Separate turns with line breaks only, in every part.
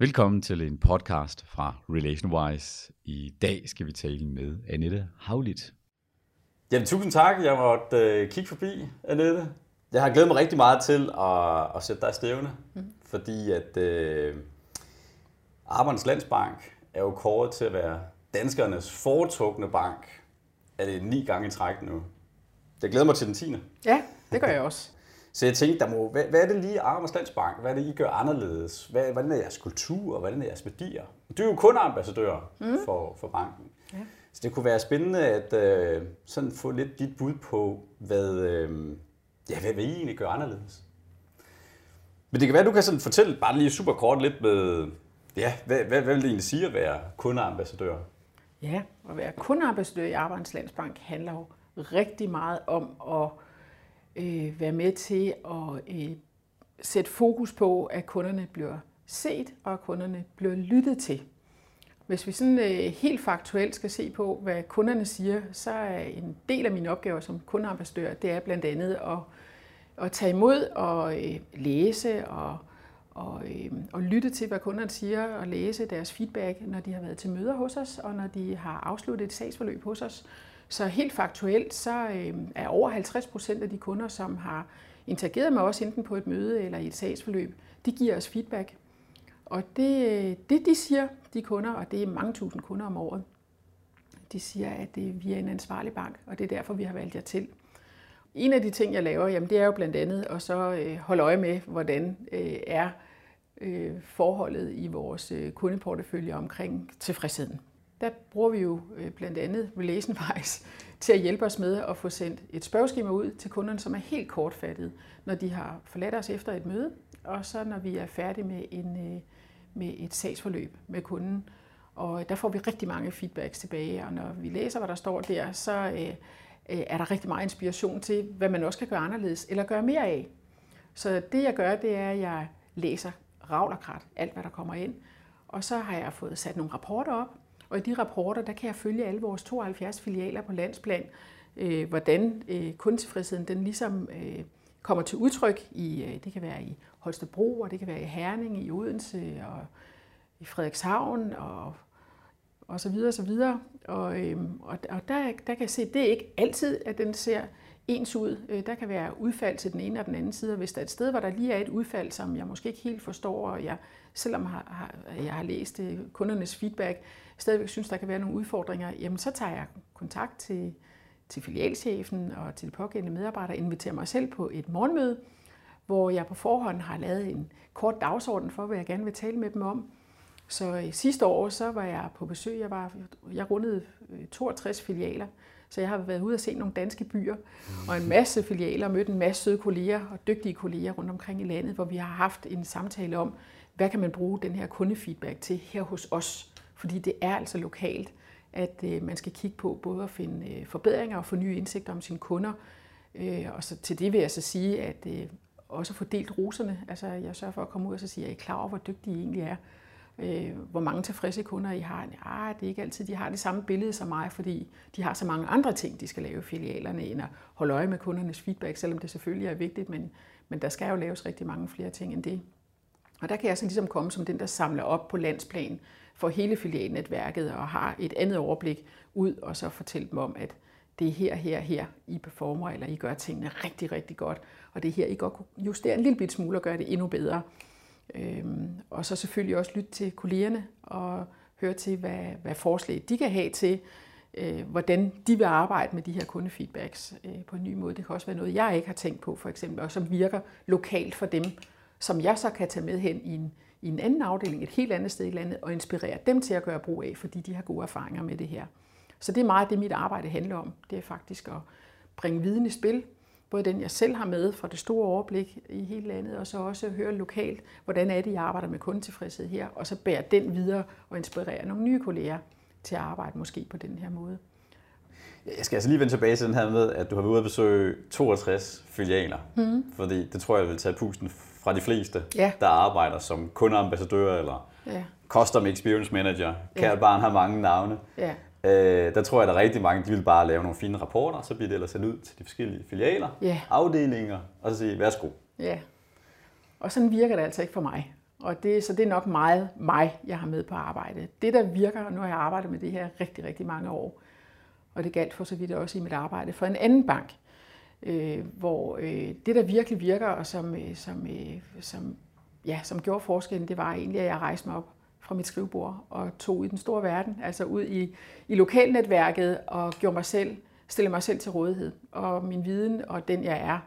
Velkommen til en podcast fra RelationWise. I dag skal vi tale med Annette Havlit.
Jamen, tusind tak. Jeg måtte øh, kigge forbi, Annette. Jeg har glædet mig rigtig meget til at, at sætte dig stævne, mm. fordi at øh, Arbejdernes Landsbank er jo kåret til at være danskernes foretrukne bank. Er det ni gange i træk nu? Jeg glæder mig til den 10.
Ja, det gør jeg også.
Så jeg tænkte, der må, hvad, hvad er det lige Arbejdernes Landsbank? Hvad er det, I gør anderledes? Hvad, hvordan er jeres kultur, og hvordan er jeres værdier? Du er jo kun ambassadør mm. for, for banken. Ja. Så det kunne være spændende at øh, sådan få lidt dit bud på, hvad, øh, ja, hvad, hvad I egentlig gør anderledes. Men det kan være, du kan sådan fortælle bare lige super kort lidt med, ja, hvad, hvad, hvad vil det egentlig sige at være kundeambassadør?
Ja, at være kundeambassadør i Arbejdernes Landsbank handler jo rigtig meget om at øh, være med til at øh, sætte fokus på, at kunderne bliver set, og at kunderne bliver lyttet til. Hvis vi sådan øh, helt faktuelt skal se på, hvad kunderne siger, så er en del af mine opgaver som kundeambassadør, det er blandt andet at, at tage imod og øh, læse og, og, øh, og lytte til, hvad kunderne siger, og læse deres feedback, når de har været til møder hos os, og når de har afsluttet et sagsforløb hos os. Så helt faktuelt, så øh, er over 50 procent af de kunder, som har interageret med os, enten på et møde eller i et sagsforløb, de giver os feedback. Og det, øh, det de siger, de kunder, og det er mange tusind kunder om året, de siger, at det, vi er en ansvarlig bank, og det er derfor, vi har valgt jer til. En af de ting, jeg laver, jamen, det er jo blandt andet at så øh, holde øje med, hvordan øh, er øh, forholdet i vores øh, kundeportefølje omkring tilfredsheden der bruger vi jo øh, blandt andet RelationWise til at hjælpe os med at få sendt et spørgeskema ud til kunderne, som er helt kortfattet, når de har forladt os efter et møde, og så når vi er færdige med, en, øh, med et sagsforløb med kunden. Og der får vi rigtig mange feedbacks tilbage, og når vi læser, hvad der står der, så øh, er der rigtig meget inspiration til, hvad man også kan gøre anderledes, eller gøre mere af. Så det jeg gør, det er, at jeg læser ravl og krat, alt hvad der kommer ind, og så har jeg fået sat nogle rapporter op, og i de rapporter, der kan jeg følge alle vores 72 filialer på landsplan, øh, hvordan øh, kundetilfredsheden den ligesom øh, kommer til udtryk i, øh, det kan være i Holstebro, og det kan være i Herning, i Odense og i Frederikshavn og og så videre, og så videre. Og, øhm, og, og der, der kan jeg se, at det er ikke altid, at den ser ens ud. Øh, der kan være udfald til den ene og den anden side, og hvis der er et sted, hvor der lige er et udfald, som jeg måske ikke helt forstår, og jeg, selvom har, har, jeg har læst øh, kundernes feedback, stadigvæk synes, der kan være nogle udfordringer, jamen så tager jeg kontakt til, til filialchefen og til de pågældende medarbejdere, inviterer mig selv på et morgenmøde, hvor jeg på forhånd har lavet en kort dagsorden for, hvad jeg gerne vil tale med dem om. Så øh, sidste år, så var jeg på besøg. Jeg, var, jeg rundede 62 filialer, så jeg har været ude og se nogle danske byer, og en masse filialer, og mødt en masse søde kolleger og dygtige kolleger rundt omkring i landet, hvor vi har haft en samtale om, hvad kan man bruge den her kundefeedback til her hos os? Fordi det er altså lokalt, at øh, man skal kigge på både at finde øh, forbedringer og få nye indsigter om sine kunder. Øh, og så til det vil jeg så sige, at også få delt roserne. Altså jeg sørger for at komme ud og så sige, at I er klar over, hvor dygtige I egentlig er. Øh, hvor mange tilfredse kunder I har. Ja, ah, det er ikke altid, de har det samme billede som mig, fordi de har så mange andre ting, de skal lave i filialerne, end at holde øje med kundernes feedback, selvom det selvfølgelig er vigtigt, men, men der skal jo laves rigtig mange flere ting end det. Og der kan jeg så ligesom komme som den, der samler op på landsplan for hele filialnetværket og har et andet overblik ud, og så fortælle dem om, at det er her, her, her, I performer, eller I gør tingene rigtig, rigtig godt, og det er her, I godt kunne justere en lille smule og gøre det endnu bedre. Øhm, og så selvfølgelig også lytte til kollegerne og høre til, hvad, hvad forslag de kan have til, øh, hvordan de vil arbejde med de her kundefeedbacks øh, på en ny måde. Det kan også være noget, jeg ikke har tænkt på, for eksempel, og som virker lokalt for dem, som jeg så kan tage med hen i en, i en anden afdeling, et helt andet sted i landet, og inspirere dem til at gøre brug af, fordi de har gode erfaringer med det her. Så det er meget det, mit arbejde handler om. Det er faktisk at bringe viden i spil, både den, jeg selv har med fra det store overblik i hele landet, og så også høre lokalt, hvordan er det, jeg arbejder med kundetilfredshed her, og så bære den videre og inspirere nogle nye kolleger til at arbejde måske på den her måde.
Jeg skal altså lige vende tilbage til den her med, at du har været ude at besøge 62 filialer, mm. fordi det tror jeg vil tage pusten fra de fleste, ja. der arbejder som kundeambassadør eller ja. Custom Experience Manager. Kært ja. barn har mange navne. Ja. Øh, der tror jeg, at der er rigtig mange, de vil bare lave nogle fine rapporter, så bliver det ellers sendt ud til de forskellige filialer, ja. afdelinger, og så sige, værsgo.
Ja, og sådan virker det altså ikke for mig. Og det, så det er nok meget mig, jeg har med på arbejde. Det, der virker, og nu har jeg arbejdet med det her rigtig, rigtig mange år, og det galt for så vidt også i mit arbejde for en anden bank, øh, hvor øh, det, der virkelig virker, og som, øh, som, øh, som, ja, som gjorde forskellen, det var egentlig, at jeg rejste mig op fra mit skrivebord og tog i den store verden, altså ud i, i lokalnetværket og gjorde mig selv, stillede mig selv til rådighed. Og min viden og den, jeg er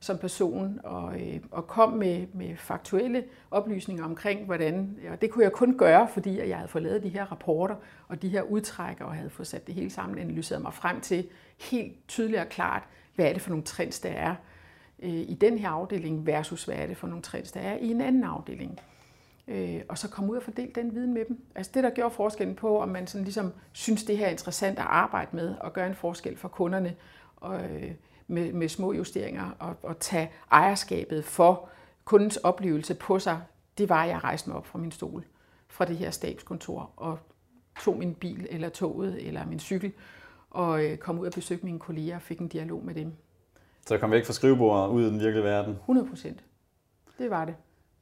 som person, og, øh, og kom med, med faktuelle oplysninger omkring, hvordan, og det kunne jeg kun gøre, fordi jeg havde fået lavet de her rapporter og de her udtræk, og havde fået sat det hele sammen, analyseret mig frem til helt tydeligt og klart, hvad er det for nogle trends, der er øh, i den her afdeling, versus hvad er det for nogle trends, der er i en anden afdeling. Øh, og så komme ud og fordele den viden med dem. Altså det, der gjorde forskellen på, om man sådan ligesom synes, det her er interessant at arbejde med og gøre en forskel for kunderne og, øh, med, med små justeringer og, og tage ejerskabet for kundens oplevelse på sig, det var, at jeg rejste mig op fra min stol, fra det her stabskontor og tog min bil eller toget eller min cykel og øh, kom ud og besøgte mine kolleger og fik en dialog med dem.
Så kom væk fra skrivebordet ud i den virkelige verden?
100 procent. Det var det.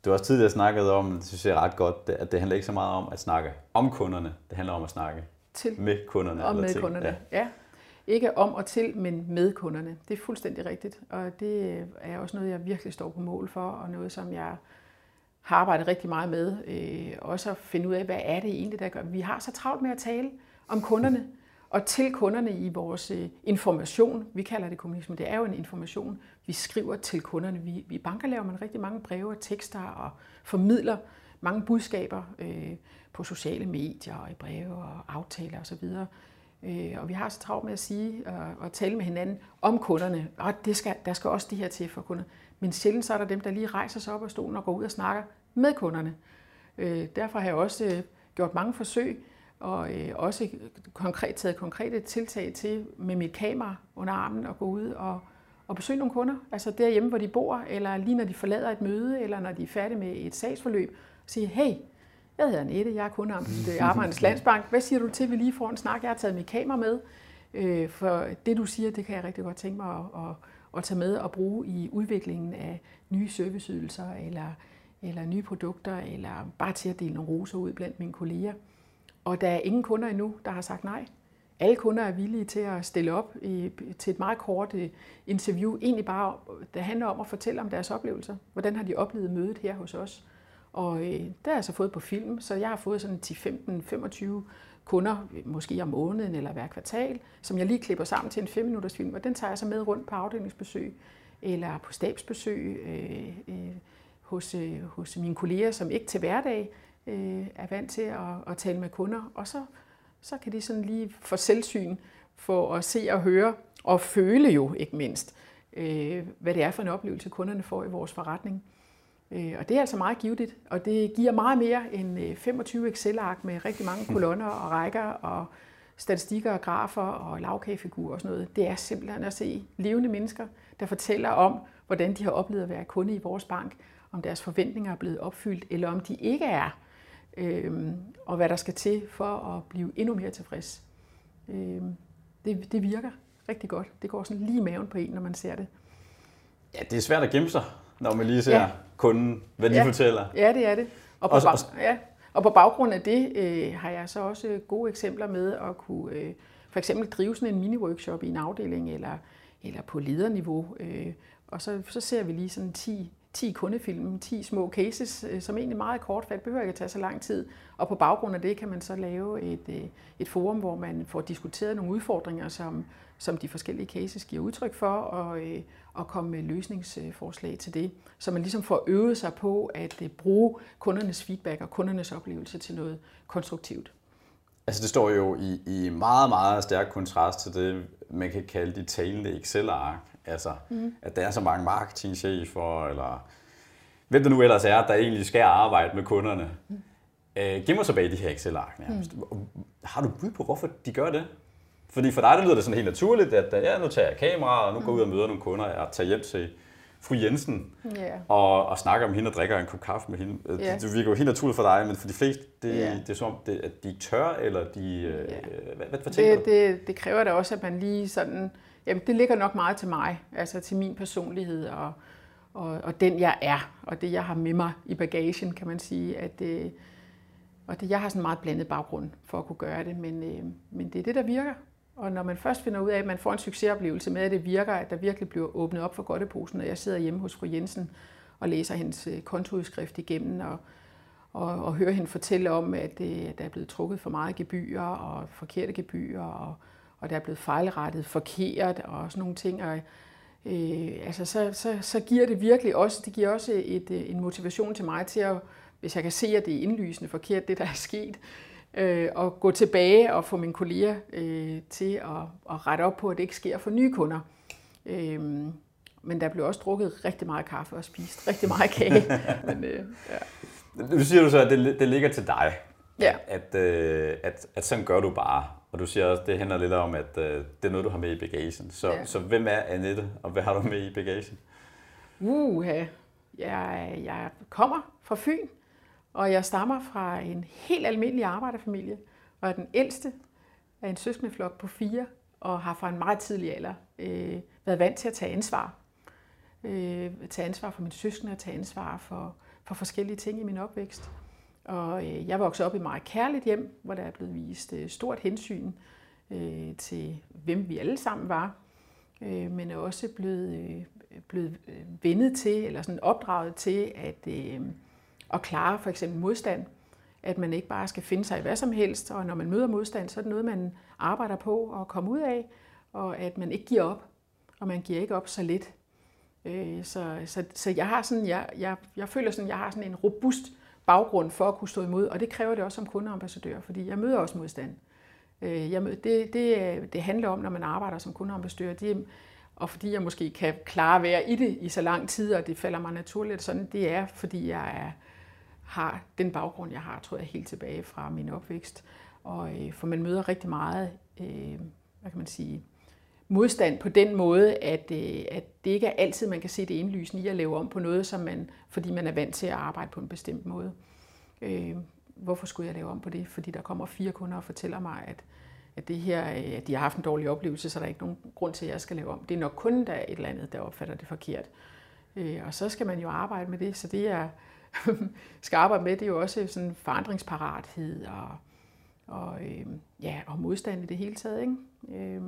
Du har også tidligere snakket om, det synes jeg er ret godt, at det handler ikke så meget om at snakke om kunderne, det handler om at snakke
til.
med kunderne.
Og med til. kunderne, ja. ja. Ikke om og til, men med kunderne. Det er fuldstændig rigtigt, og det er også noget, jeg virkelig står på mål for, og noget, som jeg har arbejdet rigtig meget med. Øh, også at finde ud af, hvad er det egentlig, der gør. Vi har så travlt med at tale om kunderne, og til kunderne i vores øh, information. Vi kalder det kommunisme. Det er jo en information, vi skriver til kunderne. Vi, vi banker laver man rigtig mange breve og tekster og formidler mange budskaber øh, på sociale medier og i breve og aftaler osv. Øh, og vi har så travlt med at sige og, og tale med hinanden om kunderne. Og det skal, der skal også det her til for kunder. Men sjældent så er der dem, der lige rejser sig op af stolen og går ud og snakker med kunderne. Øh, derfor har jeg også øh, gjort mange forsøg og øh, også konkret taget konkrete tiltag til med mit kamera under armen og gå ud og, og besøge nogle kunder. Altså derhjemme, hvor de bor, eller lige når de forlader et møde, eller når de er færdige med et sagsforløb, og sige, hey, jeg hedder Annette, jeg er kundeambassadør i Arbejdernes Landsbank. Hvad siger du til, at vi lige får en snak? Jeg har taget mit kamera med, øh, for det du siger, det kan jeg rigtig godt tænke mig at, at, at tage med og bruge i udviklingen af nye serviceydelser, eller, eller nye produkter, eller bare til at dele nogle roser ud blandt mine kolleger. Og der er ingen kunder endnu, der har sagt nej. Alle kunder er villige til at stille op i, til et meget kort øh, interview, egentlig bare, der handler om at fortælle om deres oplevelser. Hvordan har de oplevet mødet her hos os? Og øh, det har jeg så fået på film, så jeg har fået sådan 10-15-25 kunder, måske om måneden eller hver kvartal, som jeg lige klipper sammen til en 5 minutters film, og den tager jeg så med rundt på afdelingsbesøg eller på stabsbesøg øh, øh, hos, øh, hos mine kolleger, som ikke til hverdag øh, er vant til at, at tale med kunder, og så, så kan de sådan lige få selvsyn for at se og høre, og føle jo ikke mindst, øh, hvad det er for en oplevelse, kunderne får i vores forretning. Øh, og det er altså meget givetigt, og det giver meget mere end 25 øh, Excel-ark med rigtig mange kolonner og rækker og statistikker og grafer og lavkagefigurer og sådan noget. Det er simpelthen at se levende mennesker, der fortæller om, hvordan de har oplevet at være kunde i vores bank, om deres forventninger er blevet opfyldt, eller om de ikke er øh, og hvad der skal til for at blive endnu mere tilfreds. Øh, det, det virker rigtig godt. Det går sådan lige i maven på en, når man ser det.
Ja, det er svært at gemme sig, når man lige ser ja. kunden, hvad de ja. fortæller.
Ja, det er det. Og på, også, også... Ja, og på baggrund af det øh, har jeg så også gode eksempler med at kunne øh, for eksempel drive sådan en mini-workshop i en afdeling eller, eller på lederniveau. Øh, og så, så ser vi lige sådan 10 10 kundefilm, 10 små cases, øh, som egentlig meget kort, for det behøver ikke at tage så lang tid. Og på baggrund af det kan man så lave et, øh, et forum, hvor man får diskuteret nogle udfordringer, som, som de forskellige cases giver udtryk for, og, øh, og komme med løsningsforslag til det. Så man ligesom får øvet sig på at bruge kundernes feedback og kundernes oplevelse til noget konstruktivt.
Altså det står jo i, i meget, meget stærk kontrast til det, man kan kalde de talende Excel-ark. Altså, mm. at der er så mange marketingchefer, eller hvem det nu ellers er, der egentlig skal arbejde med kunderne. Mm. Øh, giv mig så bag de her Excel-ark nærmest. Mm. Har du bud på, hvorfor de gør det? Fordi for dig, der lyder det sådan helt naturligt, at ja, nu tager jeg kamera, og nu går jeg ud og møder nogle kunder, og tager hjem til fru Jensen, yeah. og, og snakker om hende og drikker en kop kaffe med hende. Yeah. Det, det virker jo helt naturligt for dig, men for de fleste, det, yeah. det er som om, det, at de tør, eller de... Yeah. Øh, hvad, hvad, hvad tænker
det, du? Det, det kræver da også, at man lige sådan Jamen, det ligger nok meget til mig, altså til min personlighed og, og, og den jeg er, og det jeg har med mig i bagagen, kan man sige, at øh, og det, jeg har sådan en meget blandet baggrund for at kunne gøre det, men, øh, men det er det, der virker. Og når man først finder ud af, at man får en succesoplevelse med, at det virker, at der virkelig bliver åbnet op for godteposen, og jeg sidder hjemme hos fru Jensen og læser hendes øh, kontoudskrift igennem, og, og, og hører hende fortælle om, at øh, det, der er blevet trukket for meget gebyrer og forkerte gebyrer, og, og der er blevet fejlrettet forkert og sådan nogle ting. Og, øh, altså, så, så, så giver det virkelig også, det giver også et, øh, en motivation til mig til at, hvis jeg kan se, at det er indlysende forkert, det der er sket, øh, og gå tilbage og få mine kolleger øh, til at, at rette op på, at det ikke sker for nye kunder. Øh, men der blev også drukket rigtig meget kaffe og spist rigtig meget kage. men, øh, ja.
Nu siger du så, at det, det ligger til dig.
Ja.
At, øh, at, at sådan gør du bare. Og du siger også, at det handler lidt om, at øh, det er noget, du har med i bagagen. Så,
Ja.
så hvem er Annette, og hvad har du med i bagagen?
Uha, jeg, jeg kommer fra Fyn, og jeg stammer fra en helt almindelig arbejderfamilie, og er den ældste af en søskendeflok på fire, og har fra en meget tidlig alder øh, været vant til at tage ansvar. Øh, tage ansvar for mine søskende og tage ansvar for, for forskellige ting i min opvækst. Og øh, jeg voksede op i et meget kærligt hjem, hvor der er blevet vist øh, stort hensyn øh, til, hvem vi alle sammen var, øh, men er også blevet, øh, blevet øh, vendet til, eller sådan opdraget til, at, øh, at klare for eksempel modstand. At man ikke bare skal finde sig i hvad som helst, og når man møder modstand, så er det noget, man arbejder på at komme ud af, og at man ikke giver op, og man giver ikke op så lidt. Øh, så, så, så jeg har sådan, jeg, jeg, jeg føler sådan, jeg har sådan en robust baggrund for at kunne stå imod, og det kræver det også som kundeambassadør, fordi jeg møder også modstand. Øh, jeg, møder- det, det, det handler om, når man arbejder som kundeambassadør, det er, og fordi jeg måske kan klare at være i det i så lang tid, og det falder mig naturligt sådan, det er, fordi jeg er, har den baggrund, jeg har, tror jeg, helt tilbage fra min opvækst. Og, øh, for man møder rigtig meget, øh, hvad kan man sige, modstand på den måde, at, øh, at det ikke er altid, man kan se det indlysende i at lave om på noget, som man, fordi man er vant til at arbejde på en bestemt måde. Øh, hvorfor skulle jeg lave om på det? Fordi der kommer fire kunder og fortæller mig, at, at, det her, øh, at de har haft en dårlig oplevelse, så der er ikke nogen grund til, at jeg skal lave om. Det er nok kun der er et eller andet, der opfatter det forkert. Øh, og så skal man jo arbejde med det, så det jeg skal arbejde med, det er jo også sådan forandringsparathed og, og, øh, ja, og modstand i det hele taget. Ikke? Øh,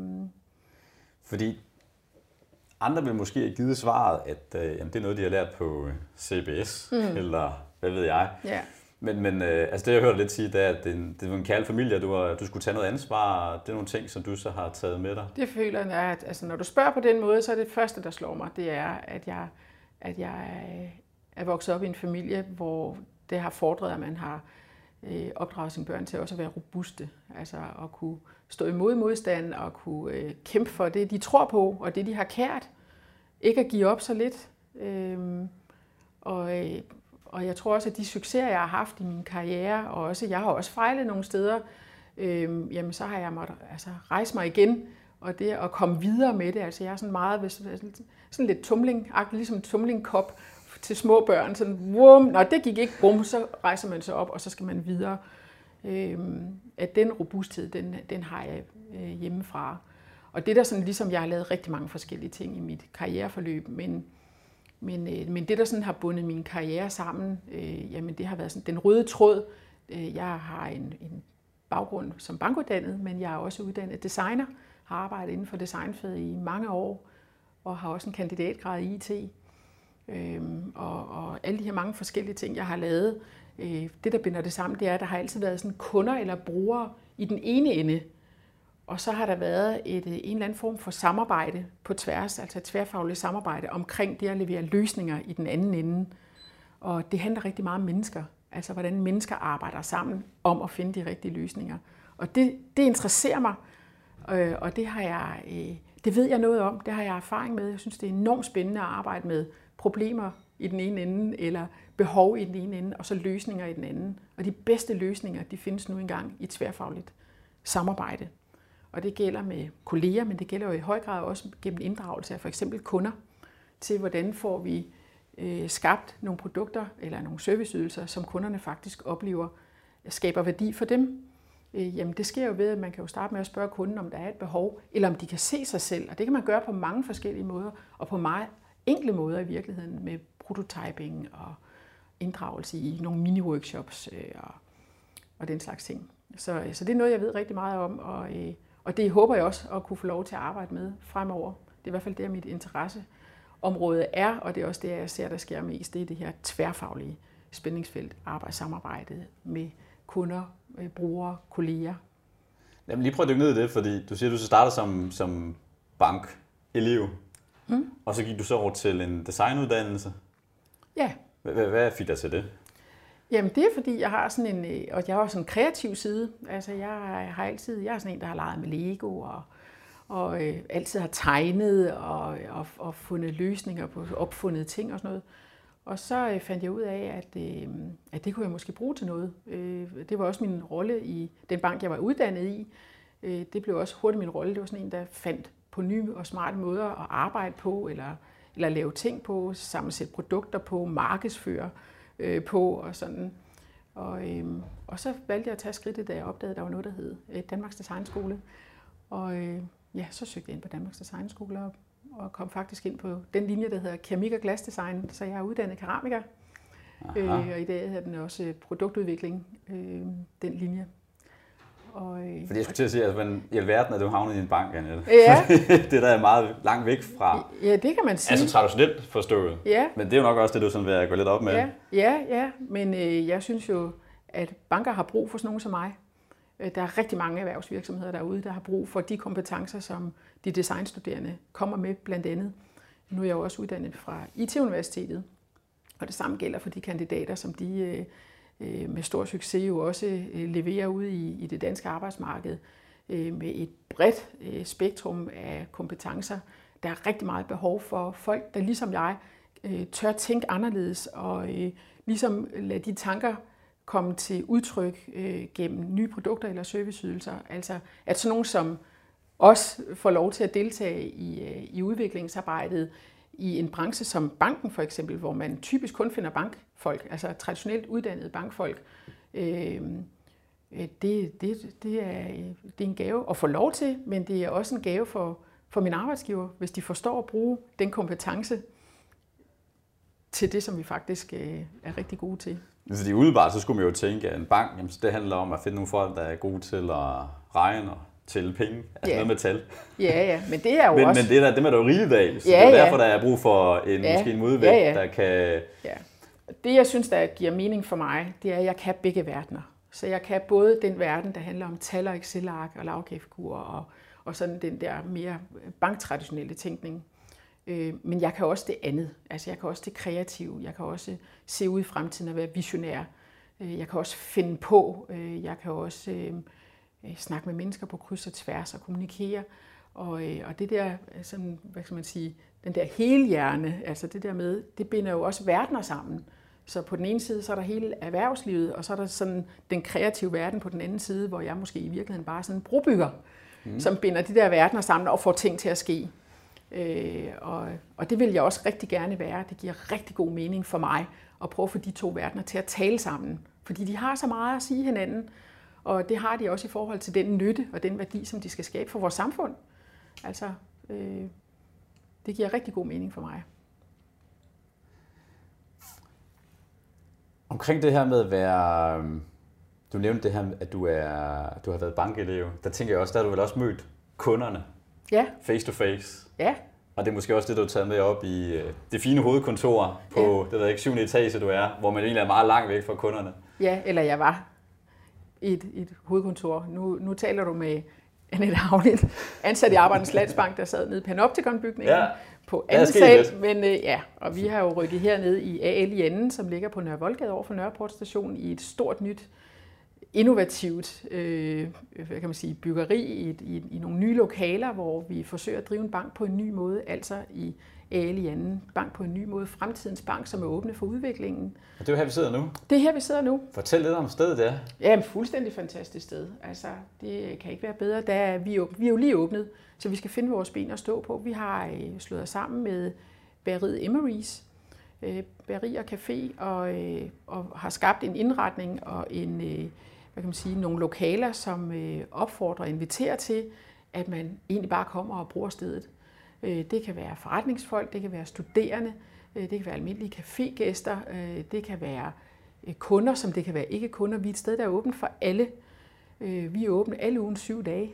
fordi andre vil måske have givet svaret, at øh, jamen, det er noget, de har lært på øh, CBS, mm. eller hvad ved jeg.
ja.
Men, men øh, altså det, jeg hørte lidt sige, det er, at det, er en- det var en kærlig familie, og du, var, du skulle tage noget ansvar, og det er nogle ting, som du så har taget med dig.
Det føler jeg, at altså, når du spørger på den måde, så er det første, der slår mig, det er, at jeg, at jeg er vokset op i en familie, hvor det har fordret, at man har øh, opdraget sine børn til også at være robuste. Altså at kunne stå imod modstanden og kunne øh, kæmpe for det, de tror på, og det, de har kært. Ikke at give op så lidt. Øhm, og, øh, og jeg tror også, at de succeser, jeg har haft i min karriere, og også, jeg har også fejlet nogle steder, øh, jamen så har jeg måttet altså, rejse mig igen, og det at komme videre med det, altså jeg er sådan meget, sådan lidt tumling, ligesom en tumlingkop til små børn, sådan, wum, nå det gik ikke, bum, så rejser man sig op, og så skal man videre. Øh, øh, at den robusthed, den, den har jeg øh, hjemmefra. Og det der sådan, ligesom jeg har lavet rigtig mange forskellige ting i mit karriereforløb, men, men, øh, men det, der sådan har bundet min karriere sammen, øh, jamen det har været sådan, den røde tråd. Øh, jeg har en, en baggrund som bankuddannet, men jeg er også uddannet designer, har arbejdet inden for designfaget i mange år, og har også en kandidatgrad i IT. Øhm, og, og alle de her mange forskellige ting, jeg har lavet, øh, det der binder det sammen, det er, at der har altid været sådan kunder eller brugere i den ene ende, og så har der været et, øh, en eller anden form for samarbejde på tværs, altså et tværfagligt samarbejde omkring det at levere løsninger i den anden ende. Og det handler rigtig meget om mennesker, altså hvordan mennesker arbejder sammen om at finde de rigtige løsninger. Og det, det interesserer mig, øh, og det har jeg, øh, det ved jeg noget om, det har jeg erfaring med. Jeg synes, det er enormt spændende at arbejde med problemer i den ene ende, eller behov i den ene ende, og så løsninger i den anden. Og de bedste løsninger, de findes nu engang i tværfagligt samarbejde. Og det gælder med kolleger, men det gælder jo i høj grad også gennem inddragelse af for eksempel kunder, til hvordan får vi øh, skabt nogle produkter eller nogle serviceydelser, som kunderne faktisk oplever øh, skaber værdi for dem. Øh, jamen det sker jo ved, at man kan jo starte med at spørge kunden, om der er et behov, eller om de kan se sig selv. Og det kan man gøre på mange forskellige måder, og på meget enkle måder i virkeligheden med prototyping og inddragelse i nogle mini-workshops øh, og, og den slags ting. Så, så det er noget, jeg ved rigtig meget om, og, øh, og det håber jeg også at kunne få lov til at arbejde med fremover. Det er i hvert fald det, mit interesseområde er, og det er også det, jeg ser, der sker mest. Det er det her tværfaglige spændingsfelt, arbejdssamarbejdet med kunder, øh, brugere, kolleger.
Jamen lige prøv at dykke ned i det, fordi du siger, at du så startede som, som bankelev, mm. og så gik du så over til en designuddannelse.
Ja.
Hvad fik dig til det?
Jamen det er fordi, jeg har sådan en, øh, og jeg har sådan en kreativ side. Altså jeg har altid, jeg er sådan en, der har leget med Lego og, og øh, altid har tegnet og, og, og fundet løsninger på opfundet ting og sådan noget. Og så øh, fandt jeg ud af, at, øh, at det kunne jeg måske bruge til noget. Øh, det var også min rolle i den bank, jeg var uddannet i. Øh, det blev også hurtigt min rolle. Det var sådan en, der fandt på nye og smarte måder at arbejde på, eller, eller lave ting på, sammensætte produkter på, markedsføre øh, på og sådan. Og, øh, og så valgte jeg at tage skridtet, da jeg opdagede, at der var noget, der hed øh, Danmarks Designskole. Og øh, ja, så søgte jeg ind på Danmarks Designskole og, og kom faktisk ind på den linje, der hedder keramik og glasdesign. Så jeg er uddannet keramiker. Øh, og i dag hedder den også produktudvikling, øh, den linje.
Og, øh, Fordi jeg skulle til at sige, at man, i alverden er du havnet i en bank, Annette.
Ja.
det der er meget langt væk fra.
Ja, det kan man sige.
Altså traditionelt forstået.
Ja.
Men det er jo nok også det, du sådan vil gå lidt op med.
Ja, ja, ja. men øh, jeg synes jo, at banker har brug for sådan nogen som mig. Øh, der er rigtig mange erhvervsvirksomheder derude, der har brug for de kompetencer, som de designstuderende kommer med blandt andet. Nu er jeg jo også uddannet fra IT-universitetet, og det samme gælder for de kandidater, som de øh, med stor succes jo også øh, leverer ud i, i det danske arbejdsmarked øh, med et bredt øh, spektrum af kompetencer. Der er rigtig meget behov for folk, der ligesom jeg øh, tør tænke anderledes og øh, ligesom lade de tanker komme til udtryk øh, gennem nye produkter eller serviceydelser. Altså at sådan nogen som os får lov til at deltage i, øh, i udviklingsarbejdet i en branche som banken for eksempel, hvor man typisk kun finder bankfolk, altså traditionelt uddannede bankfolk, øhm, øh, det, det, det, er, det er en gave at få lov til, men det er også en gave for, for min arbejdsgiver, hvis de forstår at bruge den kompetence til det, som vi faktisk øh, er rigtig gode til.
Altså, Fordi udebart, så skulle man jo tænke, at en bank, jamen, det handler om at finde nogle folk, der er gode til at regne og tælle penge. Altså ja. noget med tal.
Ja, ja, men det er jo
men,
også...
Men det er, der, dem er der jo rigeligt af, så ja, det er derfor, ja. der er brug for en, ja. måske en modvægt, ja, ja. der kan...
Ja. Det, jeg synes, der giver mening for mig, det er, at jeg kan begge verdener. Så jeg kan både den verden, der handler om tal og Excel-ark og lavkæftkurer og, og sådan den der mere banktraditionelle tænkning. Øh, men jeg kan også det andet. Altså jeg kan også det kreative. Jeg kan også se ud i fremtiden og være visionær. Øh, jeg kan også finde på. Øh, jeg kan også øh, snakke med mennesker på kryds og tværs og kommunikere. Og, øh, og det der, sådan, hvad skal man sige, den der helhjerne, altså det der med, det binder jo også verdener sammen. Så på den ene side, så er der hele erhvervslivet, og så er der sådan den kreative verden på den anden side, hvor jeg måske i virkeligheden bare er sådan en brobygger, mm. som binder de der verdener sammen og får ting til at ske. Øh, og, og det vil jeg også rigtig gerne være. Det giver rigtig god mening for mig at prøve at få de to verdener til at tale sammen. Fordi de har så meget at sige hinanden, og det har de også i forhold til den nytte og den værdi, som de skal skabe for vores samfund. Altså, øh, det giver rigtig god mening for mig.
Omkring det her med at være... Du nævnte det her, at du, er, du har været bankelev. Der tænker jeg også, der har du vel også mødt kunderne
Ja.
Face to face.
Ja.
Og det er måske også det, du har taget med op i øh, det fine hovedkontor på, ja. det ved jeg ikke, syvende etage, du er, hvor man egentlig er meget langt væk fra kunderne.
Ja, eller jeg var i et, et hovedkontor. Nu, nu taler du med Annette Havlind, ansat i Arbejdernes Landsbank, der sad nede i Panoptikon-bygningen ja. på anden sal. Men øh, ja, og vi har jo rykket hernede i AL i anden, som ligger på Nørre Voldgade over for Nørreport station i et stort nyt innovativt øh, hvad kan man sige, byggeri i, i, i nogle nye lokaler, hvor vi forsøger at drive en bank på en ny måde, altså i Ali anden bank på en ny måde, fremtidens bank, som er åbne for udviklingen.
Og det er jo her, vi sidder nu.
Det er her, vi sidder nu.
Fortæl lidt om stedet der.
Ja, et fuldstændig fantastisk sted. Altså, det kan ikke være bedre. Der er, vi, er, vi er jo lige åbnet, så vi skal finde vores ben at stå på. Vi har øh, slået os sammen med Bæreriet Emery's, øh, Bæreri og Café, og, øh, og har skabt en indretning og en hvad kan man sige, nogle lokaler, som opfordrer og inviterer til, at man egentlig bare kommer og bruger stedet. Øh, det kan være forretningsfolk, det kan være studerende, øh, det kan være almindelige cafégæster, øh, det kan være øh, kunder, som det kan være ikke kunder. Vi er et sted, der er åbent for alle. Vi er åbne alle ugen syv dage,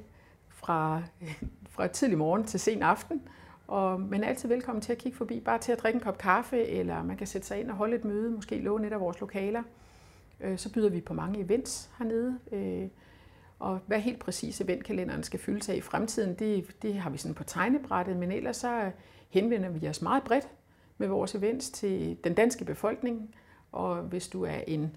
fra, fra tidlig morgen til sen aften. Og man er altid velkommen til at kigge forbi, bare til at drikke en kop kaffe, eller man kan sætte sig ind og holde et møde, måske låne et af vores lokaler. Så byder vi på mange events hernede. Og hvad helt præcis eventkalenderen skal fyldes af i fremtiden, det, det har vi sådan på tegnebrættet, men ellers så henvender vi os meget bredt med vores events til den danske befolkning. Og hvis du er en,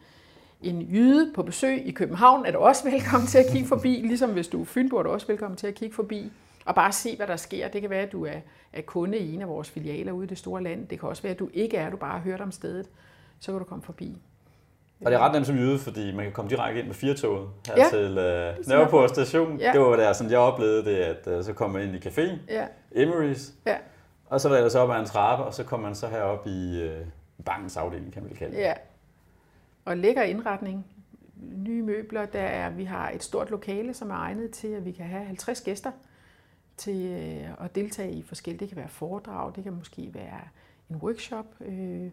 en jyde på besøg i København, er du også velkommen til at kigge forbi, ligesom hvis du er fynbo, er du også velkommen til at kigge forbi og bare se, hvad der sker. Det kan være, at du er, er kunde i en af vores filialer ude i det store land. Det kan også være, at du ikke er, du bare har hørt om stedet. Så kan du komme forbi.
Og det er ret nemt som jyde, fordi man kan komme direkte ind med firetoget her ja, til uh, Nørreport station. Ja. Det var der, sådan jeg oplevede det, at uh, så kom man ind i café, ja. Emery's, ja. og så var der så op ad en trappe, og så kom man så herop i uh, bankens afdeling, kan man kalde det.
Ja, og lækker indretning, nye møbler, der er, vi har et stort lokale, som er egnet til, at vi kan have 50 gæster til uh, at deltage i forskellige. Det kan være foredrag, det kan måske være en workshop, øh,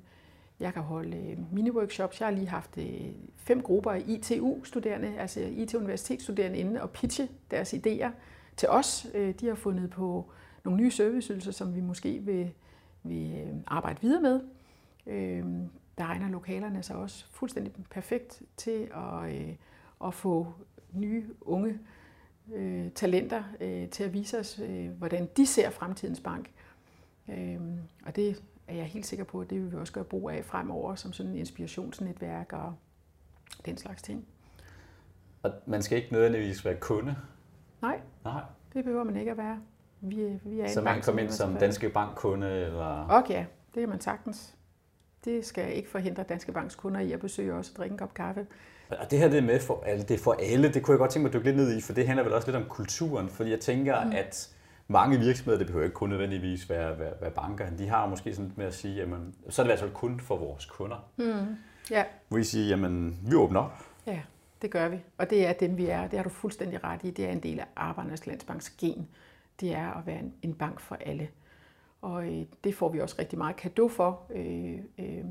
jeg kan holde øh, mini-workshops. Jeg har lige haft øh, fem grupper af ITU-studerende, altså IT-universitetsstuderende inde og pitche deres idéer til os. Øh, de har fundet på nogle nye serviceydelser, som vi måske vil, vil arbejde videre med. Der egner lokalerne sig også fuldstændig perfekt til at, at få nye unge talenter til at vise os, hvordan de ser fremtidens bank. Og det er jeg helt sikker på, at det vil vi også gøre brug af fremover som sådan en inspirationsnetværk og den slags ting.
Og man skal ikke nødvendigvis være kunde?
Nej, Nej. det behøver man ikke at være. Vi, vi er
så man kan komme ind som Danske Bank-kunde? Eller?
Okay, det kan man sagtens. Det skal ikke forhindre Danske Banks kunder i at besøge os og drikke en kop kaffe.
Og det her det er med for alle, det er for alle, det kunne jeg godt tænke mig at dykke lidt ned i, for det handler vel også lidt om kulturen, fordi jeg tænker, mm. at mange virksomheder, det behøver ikke kun nødvendigvis være, være, være banker, de har måske sådan med at sige, jamen, så er det i hvert fald kun for vores kunder. Mm. Ja. Hvor I siger, jamen, vi åbner op.
Ja, det gør vi. Og det er dem, vi er. Det har du fuldstændig ret i. Det er en del af Arbejdernes Landsbanks gen. Det er at være en, en bank for alle. Og øh, det får vi også rigtig meget kado for. Øh, øh,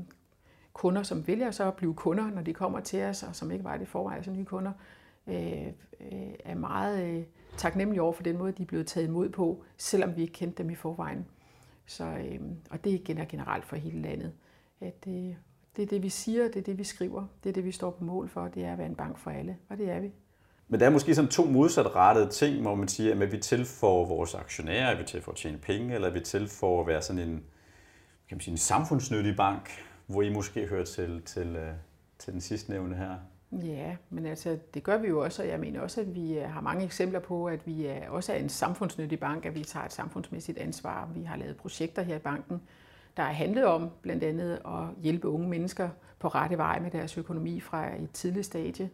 kunder, som vælger så at blive kunder, når de kommer til os, og som ikke var det i forvejen, altså nye kunder, Øh, øh, er meget... Øh, taknemmelige over for den måde, de er blevet taget imod på, selvom vi ikke kendte dem i forvejen. Så, øh, og det er generelt for hele landet. At det, det er det, vi siger, det er det, vi skriver, det er det, vi står på mål for, det er at være en bank for alle, og det er vi.
Men der er måske sådan to modsatrettede ting, hvor man siger, at vi til for vores aktionærer, er vi til for at tjene penge, eller er vi til for at være sådan en, kan man sige, en samfundsnyttig bank, hvor I måske hører til, til, øh, til den sidste nævne her?
Ja, men altså, det gør vi jo også, og jeg mener også, at vi øh, har mange eksempler på, at vi er også er en samfundsnyttig bank, at vi tager et samfundsmæssigt ansvar. Vi har lavet projekter her i banken, der er handlet om blandt andet at hjælpe unge mennesker på rette vej med deres økonomi fra et tidligt stadie.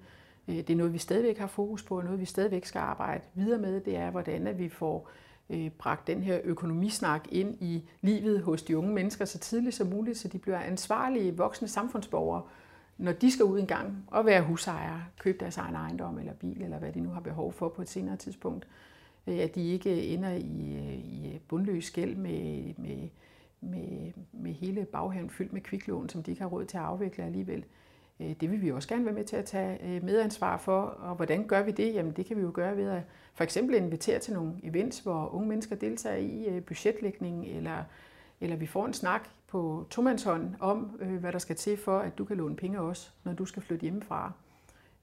Øh, det er noget, vi stadigvæk har fokus på, og noget, vi stadigvæk skal arbejde videre med. Det er, hvordan at vi får øh, bragt den her økonomisnak ind i livet hos de unge mennesker så tidligt som muligt, så de bliver ansvarlige voksne samfundsborgere, når de skal ud en gang og være husejere, købe deres egen ejendom eller bil, eller hvad de nu har behov for på et senere tidspunkt, øh, at de ikke ender i, øh, i bundløs gæld med, med, med, med hele baghaven fyldt med kviklån, som de ikke har råd til at afvikle alligevel. Øh, det vil vi også gerne være med til at tage medansvar for, og hvordan gør vi det? Jamen det kan vi jo gøre ved at for eksempel invitere til nogle events, hvor unge mennesker deltager i budgetlægning, eller, eller vi får en snak på tomandshånd om, øh, hvad der skal til for, at du kan låne penge også, når du skal flytte hjemmefra,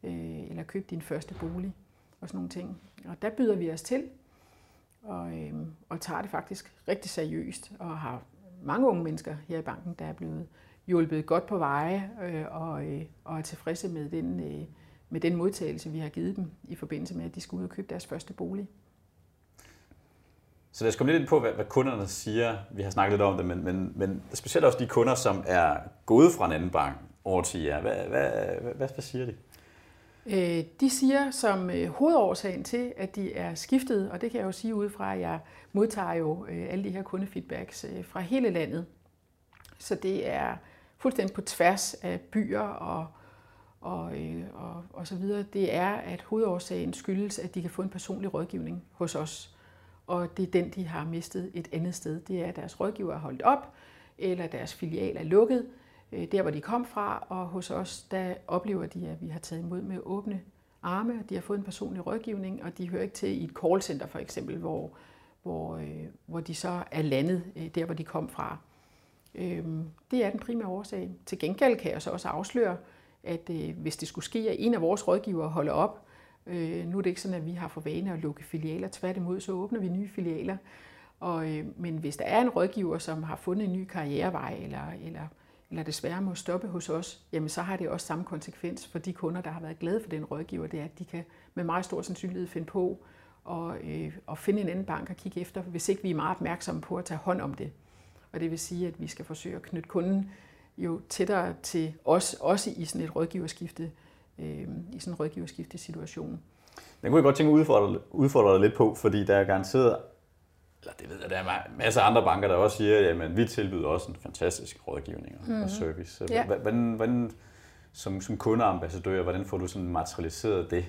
øh, eller købe din første bolig og sådan nogle ting. Og der byder vi os til, og, øh, og tager det faktisk rigtig seriøst, og har mange unge mennesker her i banken, der er blevet hjulpet godt på veje, øh, og, øh, og er tilfredse med den, øh, med den modtagelse, vi har givet dem i forbindelse med, at de skal ud og købe deres første bolig.
Så lad os komme lidt ind på, hvad, hvad kunderne siger. Vi har snakket lidt om det, men, men, men specielt også de kunder, som er gået fra en anden bank over til jer. Hvad, hvad, hvad, hvad, hvad siger de?
Øh, de siger som øh, hovedårsagen til, at de er skiftet, og det kan jeg jo sige ud fra, at jeg modtager jo øh, alle de her kundefeedbacks øh, fra hele landet. Så det er fuldstændig på tværs af byer og, og, øh, og, og så videre. Det er, at hovedårsagen skyldes, at de kan få en personlig rådgivning hos os og det er den, de har mistet et andet sted. Det er, at deres rådgiver er holdt op, eller deres filial er lukket, øh, der hvor de kom fra, og hos os, der oplever de, at vi har taget imod med åbne arme, og de har fået en personlig rådgivning, og de hører ikke til i et callcenter for eksempel, hvor, hvor, øh, hvor de så er landet øh, der, hvor de kom fra. Øh, det er den primære årsag. Til gengæld kan jeg så også afsløre, at øh, hvis det skulle ske, at en af vores rådgivere holder op, øh, nu er det ikke sådan, at vi har for vane at lukke filialer, tværtimod så åbner vi nye filialer. Og, øh, men hvis der er en rådgiver, som har fundet en ny karrierevej, eller, eller, eller desværre må stoppe hos os, jamen så har det også samme konsekvens for de kunder, der har været glade for den rådgiver, det er, at de kan med meget stor sandsynlighed finde på og, øh, og finde en anden bank at kigge efter, hvis ikke vi er meget opmærksomme på at tage hånd om det. Og det vil sige, at vi skal forsøge at knytte kunden jo tættere til os, også i sådan et rådgiverskifte, øh, i sådan en rådgiverskifte situation.
Den kunne jeg godt tænke at udfordre, udfordre dig lidt på, fordi der er garanteret, eller det ved jeg, der er masser af andre banker, der også siger, at vi tilbyder også en fantastisk rådgivning og mm-hmm. service. Ja. Hvordan, hvordan, som, som kundeambassadør, hvordan får du sådan materialiseret det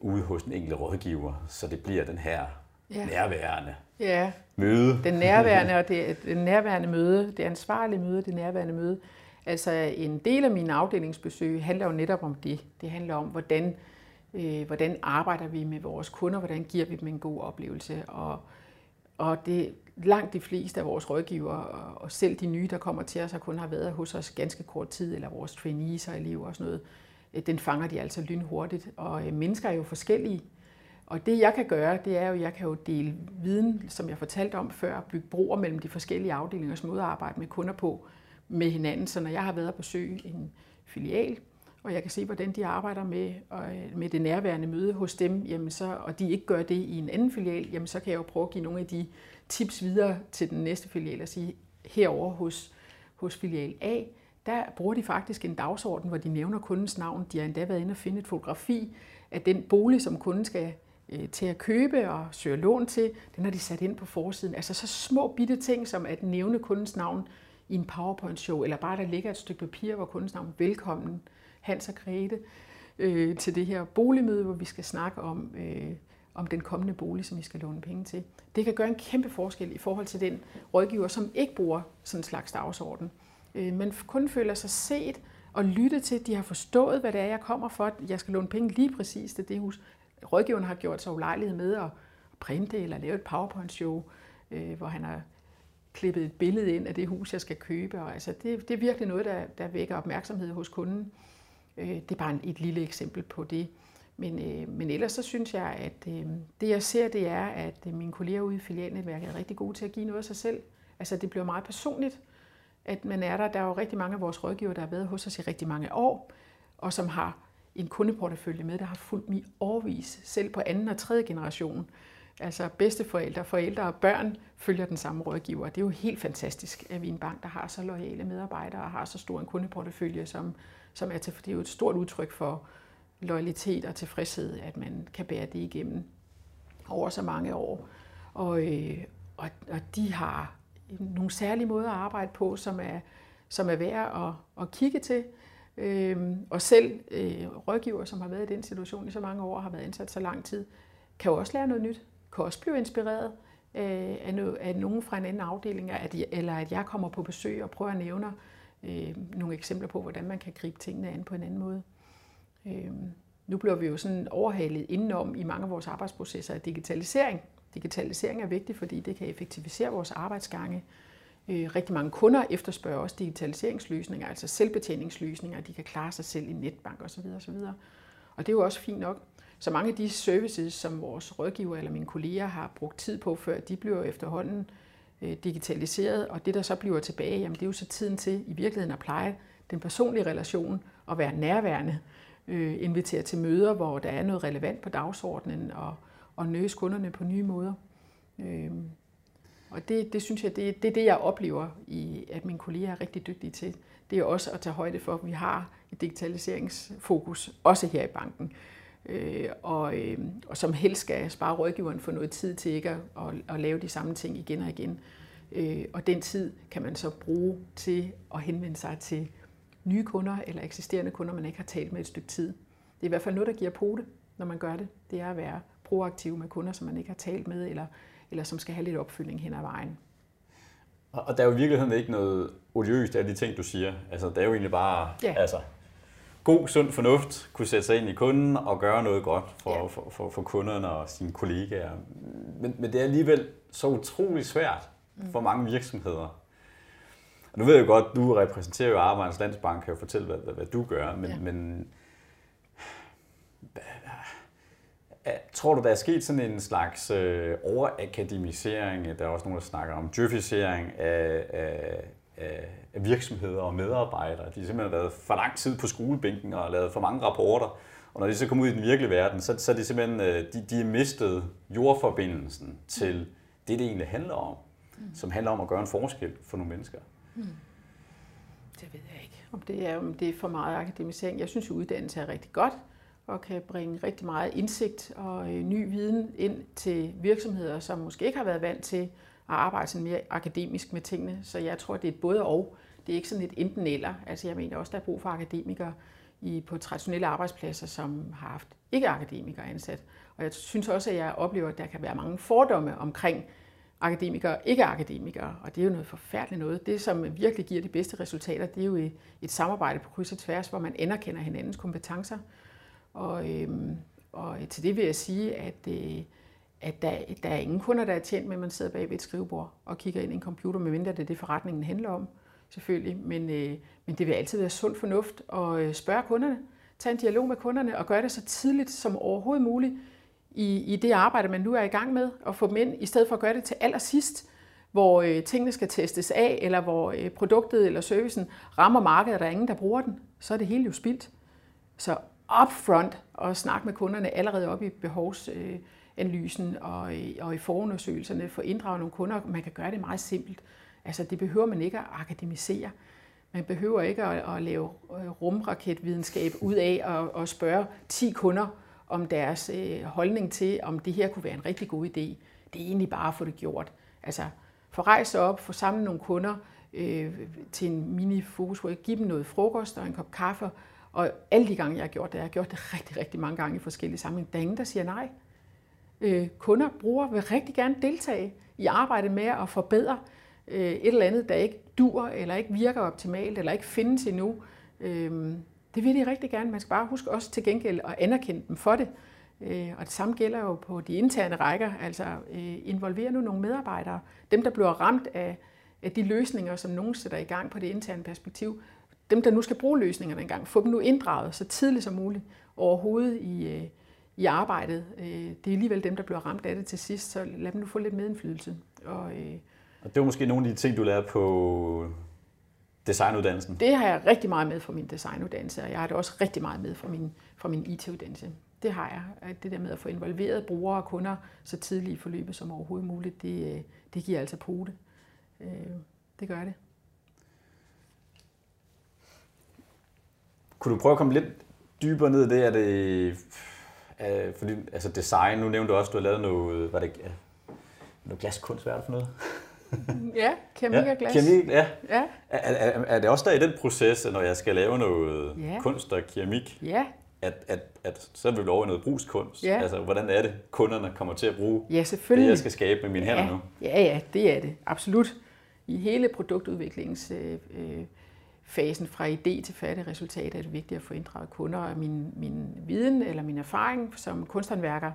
ude hos den enkelte rådgiver, så det bliver den her ja. nærværende
ja.
møde.
Den nærværende og det, den nærværende møde, det ansvarlige møde, det nærværende møde. Altså en del af mine afdelingsbesøg handler jo netop om det. Det handler om, hvordan, øh, hvordan arbejder vi med vores kunder, hvordan giver vi dem en god oplevelse. Og, og det langt de fleste af vores rådgivere, og selv de nye, der kommer til os, har kun har været hos os ganske kort tid, eller vores trainees og elever og sådan noget, øh, den fanger de altså lynhurtigt. Og øh, mennesker er jo forskellige. Og det jeg kan gøre, det er jo, at jeg kan jo dele viden, som jeg fortalte om før, bygge broer mellem de forskellige afdelingers måde at arbejde med kunder på med hinanden. Så når jeg har været på besøge en filial, og jeg kan se, hvordan de arbejder med, og øh, med det nærværende møde hos dem, jamen så, og de ikke gør det i en anden filial, jamen så kan jeg jo prøve at give nogle af de tips videre til den næste filial og sige, herover hos, hos filial A, der bruger de faktisk en dagsorden, hvor de nævner kundens navn. De har endda været inde og finde et fotografi af den bolig, som kunden skal øh, til at købe og søge lån til. Den har de sat ind på forsiden. Altså så små bitte ting som at nævne kundens navn i en PowerPoint-show, eller bare der ligger et stykke papir, hvor kundens navn velkommen, Hans og Grete, øh, til det her boligmøde, hvor vi skal snakke om, øh, om den kommende bolig, som vi skal låne penge til. Det kan gøre en kæmpe forskel i forhold til den rådgiver, som ikke bruger sådan en slags dagsorden. Øh, men kun føler sig set og lyttet til, at de har forstået, hvad det er, jeg kommer for. Jeg skal låne penge lige præcis til det hus. Rådgiveren har gjort sig ulejlighed med at printe eller lave et PowerPoint-show, øh, hvor han har klippet et billede ind af det hus, jeg skal købe. Og altså, det, det er virkelig noget, der, der vækker opmærksomhed hos kunden. Øh, det er bare et lille eksempel på det. Men, øh, men ellers så synes jeg, at øh, det jeg ser, det er, at øh, mine kolleger ude i filialnetværket er rigtig gode til at give noget af sig selv. Altså det bliver meget personligt, at man er der. Der er jo rigtig mange af vores rådgiver, der har været hos os i rigtig mange år, og som har en kundeportefølje med, der har fulgt mig overvis, selv på anden og tredje generation. Altså bedsteforældre, forældre og børn følger den samme rådgiver. Det er jo helt fantastisk, at vi er en bank, der har så lojale medarbejdere og har så stor en kundeportefølje, som, som er til, for det er jo et stort udtryk for loyalitet og tilfredshed, at man kan bære det igennem over så mange år. Og, øh, og, og de har nogle særlige måder at arbejde på, som er, som er værd at, at kigge til. Øhm, og selv øh, rådgiver, som har været i den situation i så mange år, har været ansat så lang tid, kan jo også lære noget nyt kan også blive inspireret øh, af, no, af nogen fra en anden afdeling, at, eller at jeg kommer på besøg og prøver at nævne øh, nogle eksempler på, hvordan man kan gribe tingene an på en anden måde. Øh, nu bliver vi jo sådan overhalet indenom i mange af vores arbejdsprocesser af digitalisering. Digitalisering er vigtigt, fordi det kan effektivisere vores arbejdsgange. Øh, rigtig mange kunder efterspørger også digitaliseringsløsninger, altså selvbetjeningsløsninger, de kan klare sig selv i netbank osv. osv. Og det er jo også fint nok. Så mange af de services, som vores rådgiver eller mine kolleger har brugt tid på før, de bliver efterhånden øh, digitaliseret, og det der så bliver tilbage, jamen det er jo så tiden til i virkeligheden at pleje den personlige relation og være nærværende, øh, invitere til møder, hvor der er noget relevant på dagsordenen og, og nøse kunderne på nye måder. Øh, og det, det synes jeg, det, det er det, jeg oplever, i, at mine kolleger er rigtig dygtige til. Det er også at tage højde for, at vi har et digitaliseringsfokus, også her i banken øh, og, øh, og som helst skal spare rådgiveren for noget tid til ikke at, at, at lave de samme ting igen og igen. Øh, og den tid kan man så bruge til at henvende sig til nye kunder eller eksisterende kunder, man ikke har talt med et stykke tid. Det er i hvert fald noget, der giver det, når man gør det. Det er at være proaktiv med kunder, som man ikke har talt med, eller, eller som skal have lidt opfyldning hen ad vejen.
Og der er jo i virkeligheden ikke noget odiøst af de ting, du siger. Altså, det er jo egentlig bare ja. altså, god, sund fornuft, kunne sætte sig ind i kunden og gøre noget godt for, ja. for, for, for kunderne og sine kollegaer. Men, men det er alligevel så utrolig svært mm. for mange virksomheder. Og nu ved jeg godt, du repræsenterer jo Arbejdernes Landsbank, kan jo fortælle, hvad, hvad, hvad du gør, men, ja. men Tror du, der er sket sådan en slags øh, overakademisering? Der er også nogen, der snakker om djøfisering af, af, af virksomheder og medarbejdere. De har simpelthen været for lang tid på skolebænken og lavet for mange rapporter. Og når de så kommer ud i den virkelige verden, så, så er de simpelthen øh, de, de er mistet jordforbindelsen til det, det egentlig handler om. Mm. Som handler om at gøre en forskel for nogle mennesker. Mm.
Det ved jeg ikke, om det er, om det er for meget akademisering. Jeg synes, at uddannelse er rigtig godt og kan bringe rigtig meget indsigt og øh, ny viden ind til virksomheder, som måske ikke har været vant til at arbejde sådan mere akademisk med tingene. Så jeg tror, det er et både og. Det er ikke sådan et enten eller. Altså jeg mener også, der er brug for akademikere i, på traditionelle arbejdspladser, som har haft ikke akademikere ansat. Og jeg synes også, at jeg oplever, at der kan være mange fordomme omkring akademikere og ikke akademikere, og det er jo noget forfærdeligt noget. Det, som virkelig giver de bedste resultater, det er jo et, et samarbejde på kryds og tværs, hvor man anerkender hinandens kompetencer, og, øhm, og til det vil jeg sige, at, øh, at der, der er ingen kunder, der er tjent med, at man sidder bag ved et skrivebord og kigger ind i en computer, medmindre det er det, forretningen handler om, selvfølgelig. Men, øh, men det vil altid være sund fornuft at øh, spørge kunderne, tage en dialog med kunderne og gøre det så tidligt som overhovedet muligt i, i det arbejde, man nu er i gang med, og få dem ind, i stedet for at gøre det til allersidst, hvor øh, tingene skal testes af, eller hvor øh, produktet eller servicen rammer markedet, og der er ingen, der bruger den, så er det hele jo spildt. Så upfront og snakke med kunderne allerede op i behovs... Øh, i, øh, og i forundersøgelserne for inddrage nogle kunder. Man kan gøre det meget simpelt. Altså det behøver man ikke at akademisere. Man behøver ikke at, at lave øh, rumraketvidenskab ud af at, at spørge 10 kunder om deres øh, holdning til, om det her kunne være en rigtig god idé. Det er egentlig bare at få det gjort. Altså få rejst op, få samlet nogle kunder øh, til en mini-fokus, give dem noget frokost og en kop kaffe, og alle de gange, jeg har gjort det, jeg har gjort det rigtig, rigtig mange gange i forskellige sammenhænge, der er ingen, der siger nej. Øh, kunder, brugere vil rigtig gerne deltage i arbejdet med at forbedre øh, et eller andet, der ikke dur, eller ikke virker optimalt, eller ikke findes endnu. Øh, det vil de rigtig gerne. Man skal bare huske også til gengæld at anerkende dem for det. Øh, og det samme gælder jo på de interne rækker. Altså øh, involvere nu nogle medarbejdere. Dem, der bliver ramt af, af de løsninger, som nogen sætter i gang på det interne perspektiv dem, der nu skal bruge løsningerne engang, få dem nu inddraget så tidligt som muligt overhovedet i, øh, i arbejdet. Øh, det er alligevel dem, der bliver ramt af det til sidst, så lad dem nu få lidt medindflydelse. Og,
øh, og det var måske nogle af de ting, du lærte på designuddannelsen?
Det har jeg rigtig meget med fra min designuddannelse, og jeg har det også rigtig meget med fra min, fra min IT-uddannelse. Det har jeg. Det der med at få involveret brugere og kunder så tidligt i forløbet som overhovedet muligt, det, det giver altså pote. Det gør det.
Kunne du prøve at komme lidt dybere ned i det? Er det er, fordi, altså design, nu nævnte du også, du har lavet noget, var det, ja, noget glaskunst, hvad er det for noget?
ja, keramik ja, og glas.
Keramik, ja. ja. Er, er, er, det også der i den proces, når jeg skal lave noget ja. kunst og keramik,
ja.
at, at, at så vil vi over i noget brugskunst? Ja. Altså, hvordan er det, kunderne kommer til at bruge
ja, selvfølgelig.
det, jeg skal skabe med mine
ja.
hænder nu?
Ja, ja, det er det. Absolut. I hele produktudviklings øh, øh fasen fra idé til færdig resultat er det vigtigt at få inddraget kunder. Og min, min viden eller min erfaring som kunsthåndværker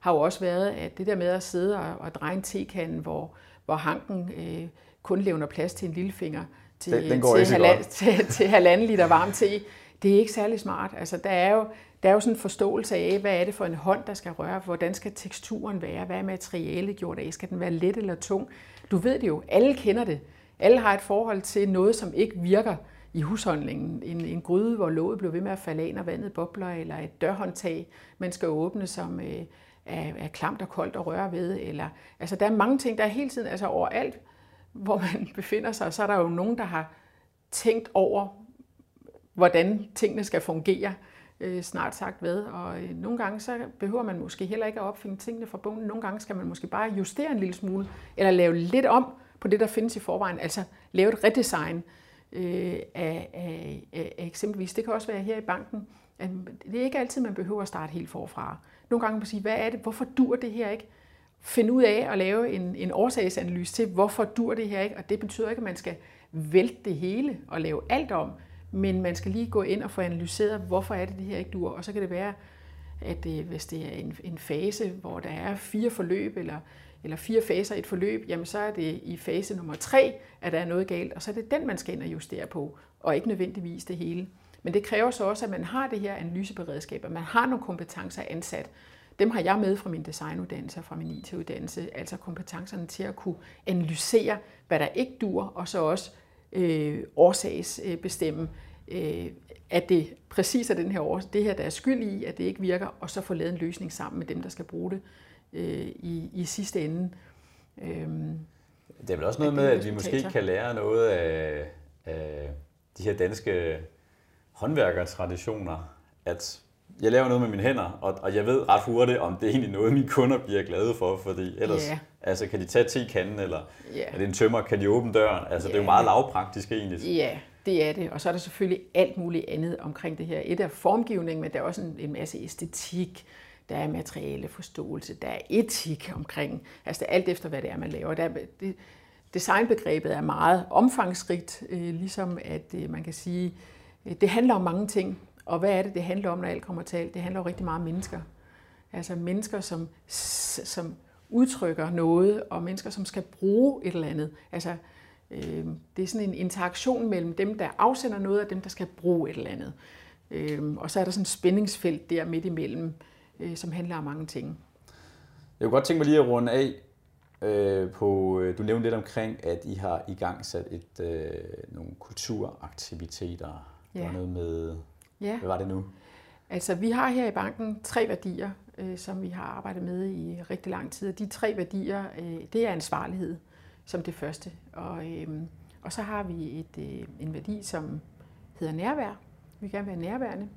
har jo også været, at det der med at sidde og, og dreje en tekande, hvor, hvor hanken øh, kun levner plads til en lillefinger til, den, den til, halvand, til, til halvanden liter varm te, det er ikke særlig smart. Altså, der er jo, der er jo sådan en forståelse af, hvad er det for en hånd, der skal røre, hvordan skal teksturen være, hvad er materialet gjort af, skal den være let eller tung? Du ved det jo, alle kender det. Alle har et forhold til noget, som ikke virker i husholdningen. En, en gryde, hvor låget blev ved med at falde af, når vandet bobler, eller et dørhåndtag, man skal åbne, som øh, er, er klamt og koldt at røre ved. Eller, altså, der er mange ting, der er hele tiden, altså overalt, hvor man befinder sig, så er der jo nogen, der har tænkt over, hvordan tingene skal fungere, øh, snart sagt ved. Og øh, nogle gange så behøver man måske heller ikke at opfinde tingene fra bunden. Nogle gange skal man måske bare justere en lille smule, eller lave lidt om på det, der findes i forvejen. Altså lave et redesign, øh, af, af, af eksempelvis, det kan også være her i banken, at det er ikke altid, man behøver at starte helt forfra. Nogle gange må man sige, hvad er det, hvorfor dur det her ikke? Finde ud af at lave en, en årsagsanalyse til, hvorfor dur det her ikke? Og det betyder ikke, at man skal vælte det hele og lave alt om, men man skal lige gå ind og få analyseret, hvorfor er det, det her ikke dur. Og så kan det være, at øh, hvis det er en, en fase, hvor der er fire forløb, eller, eller fire faser i et forløb, jamen så er det i fase nummer tre, at der er noget galt, og så er det den, man skal ind og justere på, og ikke nødvendigvis det hele. Men det kræver så også, at man har det her analyseberedskab, at man har nogle kompetencer ansat. Dem har jeg med fra min designuddannelse og fra min IT-uddannelse, altså kompetencerne til at kunne analysere, hvad der ikke dur, og så også øh, årsagsbestemme, øh, at det præcis er den her år, det her, der er skyld i, at det ikke virker, og så få lavet en løsning sammen med dem, der skal bruge det øh, i, i sidste ende.
Øhm, det er vel også noget med, at vi måske kan lære noget af, af de her danske håndværkertraditioner, at jeg laver noget med mine hænder, og, og jeg ved ret hurtigt, om det er egentlig noget, mine kunder bliver glade for, fordi ellers yeah. altså, kan de tage te-kanden, eller yeah. er det en tømmer, kan de åbne døren? Altså, yeah. det er jo meget lavpraktisk egentlig.
Ja, det er det. Og så er der selvfølgelig alt muligt andet omkring det her. Et er formgivning, men der er også en, en masse æstetik, der er materiale forståelse, der er etik omkring, altså alt efter, hvad det er, man laver. Der er, det, designbegrebet er meget omfangsrigt, øh, ligesom at øh, man kan sige, øh, det handler om mange ting. Og hvad er det, det handler om, når alt kommer til alt? Det handler jo rigtig meget om mennesker. Altså mennesker, som, som udtrykker noget, og mennesker, som skal bruge et eller andet. Altså, øh, det er sådan en interaktion mellem dem, der afsender noget, og dem, der skal bruge et eller andet. Øh, og så er der sådan et spændingsfelt der midt imellem, øh, som handler om mange ting.
Jeg kunne godt tænke mig lige at runde af øh, på, øh, du nævnte lidt omkring, at I har i gang sat et, øh, nogle kulturaktiviteter. Ja. Der var noget med Ja. Hvad var det nu?
Altså, vi har her i banken tre værdier, øh, som vi har arbejdet med i rigtig lang tid. Og de tre værdier, øh, det er ansvarlighed som det første. Og, øh, og så har vi et, øh, en værdi, som hedder nærvær. Vi vil gerne være nærværende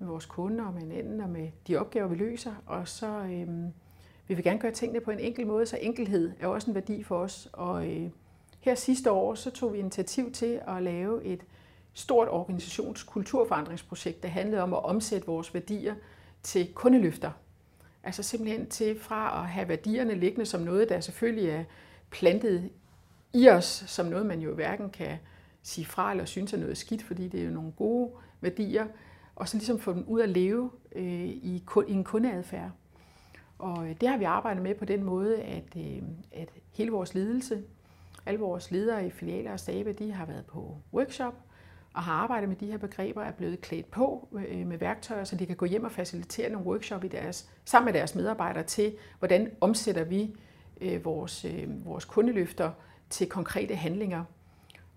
med vores kunder og med hinanden og med de opgaver, vi løser. Og så øh, vi vil gerne gøre tingene på en enkel måde, så enkelhed er også en værdi for os. Og øh, her sidste år, så tog vi initiativ til at lave et stort organisationskulturforandringsprojekt, der handlede om at omsætte vores værdier til kundeløfter. Altså simpelthen til fra at have værdierne liggende som noget, der selvfølgelig er plantet i os, som noget, man jo hverken kan sige fra eller synes er noget skidt, fordi det er jo nogle gode værdier, og så ligesom få dem ud at leve øh, i, i en kundeadfærd. Og øh, det har vi arbejdet med på den måde, at, øh, at hele vores ledelse, alle vores ledere i filialer og stabe, de har været på workshop, og har arbejdet med de her begreber, er blevet klædt på øh, med værktøjer, så de kan gå hjem og facilitere nogle workshop i deres, sammen med deres medarbejdere til, hvordan omsætter vi øh, vores, øh, vores kundeløfter til konkrete handlinger.